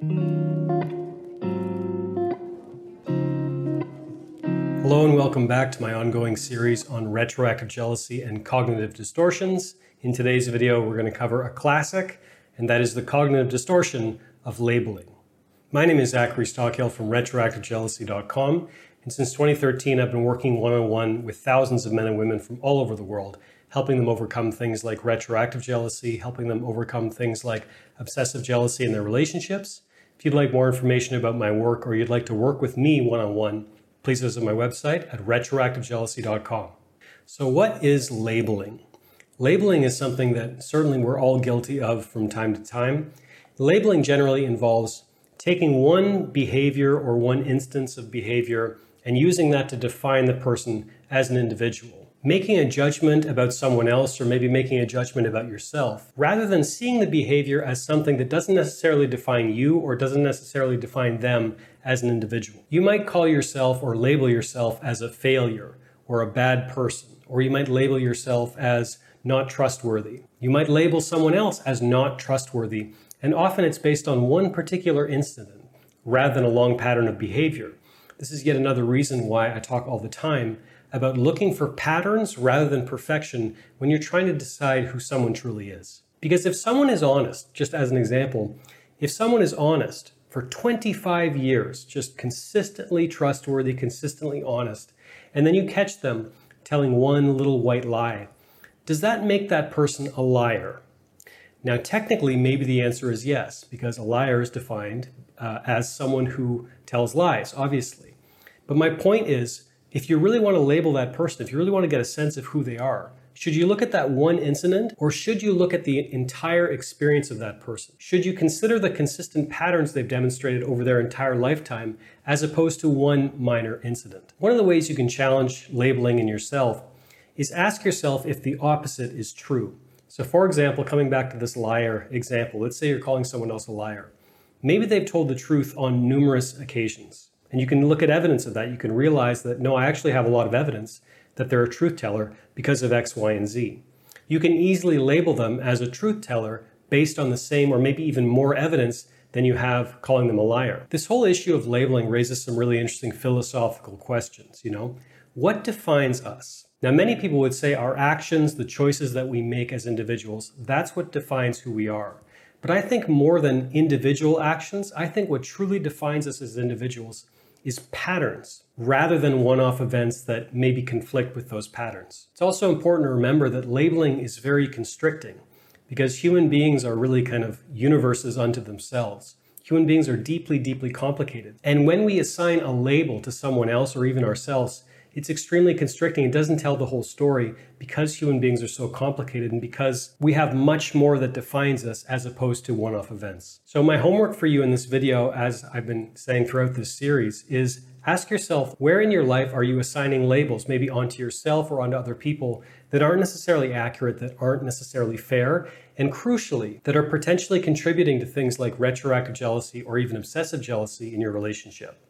Hello, and welcome back to my ongoing series on retroactive jealousy and cognitive distortions. In today's video, we're going to cover a classic, and that is the cognitive distortion of labeling. My name is Zachary Stockill from retroactivejealousy.com, and since 2013, I've been working one on one with thousands of men and women from all over the world, helping them overcome things like retroactive jealousy, helping them overcome things like obsessive jealousy in their relationships. If you'd like more information about my work or you'd like to work with me one on one, please visit my website at retroactivejealousy.com. So, what is labeling? Labeling is something that certainly we're all guilty of from time to time. Labeling generally involves taking one behavior or one instance of behavior and using that to define the person as an individual. Making a judgment about someone else or maybe making a judgment about yourself, rather than seeing the behavior as something that doesn't necessarily define you or doesn't necessarily define them as an individual. You might call yourself or label yourself as a failure or a bad person, or you might label yourself as not trustworthy. You might label someone else as not trustworthy, and often it's based on one particular incident rather than a long pattern of behavior. This is yet another reason why I talk all the time about looking for patterns rather than perfection when you're trying to decide who someone truly is. Because if someone is honest, just as an example, if someone is honest for 25 years, just consistently trustworthy, consistently honest, and then you catch them telling one little white lie, does that make that person a liar? Now, technically, maybe the answer is yes, because a liar is defined uh, as someone who tells lies, obviously. But my point is, if you really want to label that person, if you really want to get a sense of who they are, should you look at that one incident or should you look at the entire experience of that person? Should you consider the consistent patterns they've demonstrated over their entire lifetime as opposed to one minor incident? One of the ways you can challenge labeling in yourself is ask yourself if the opposite is true. So, for example, coming back to this liar example, let's say you're calling someone else a liar. Maybe they've told the truth on numerous occasions. And you can look at evidence of that. You can realize that, no, I actually have a lot of evidence that they're a truth teller because of X, Y, and Z. You can easily label them as a truth teller based on the same or maybe even more evidence than you have calling them a liar. This whole issue of labeling raises some really interesting philosophical questions, you know? What defines us? Now, many people would say our actions, the choices that we make as individuals, that's what defines who we are. But I think more than individual actions, I think what truly defines us as individuals is patterns rather than one off events that maybe conflict with those patterns. It's also important to remember that labeling is very constricting because human beings are really kind of universes unto themselves. Human beings are deeply, deeply complicated. And when we assign a label to someone else or even ourselves, it's extremely constricting. It doesn't tell the whole story because human beings are so complicated and because we have much more that defines us as opposed to one off events. So, my homework for you in this video, as I've been saying throughout this series, is ask yourself where in your life are you assigning labels, maybe onto yourself or onto other people, that aren't necessarily accurate, that aren't necessarily fair, and crucially, that are potentially contributing to things like retroactive jealousy or even obsessive jealousy in your relationship.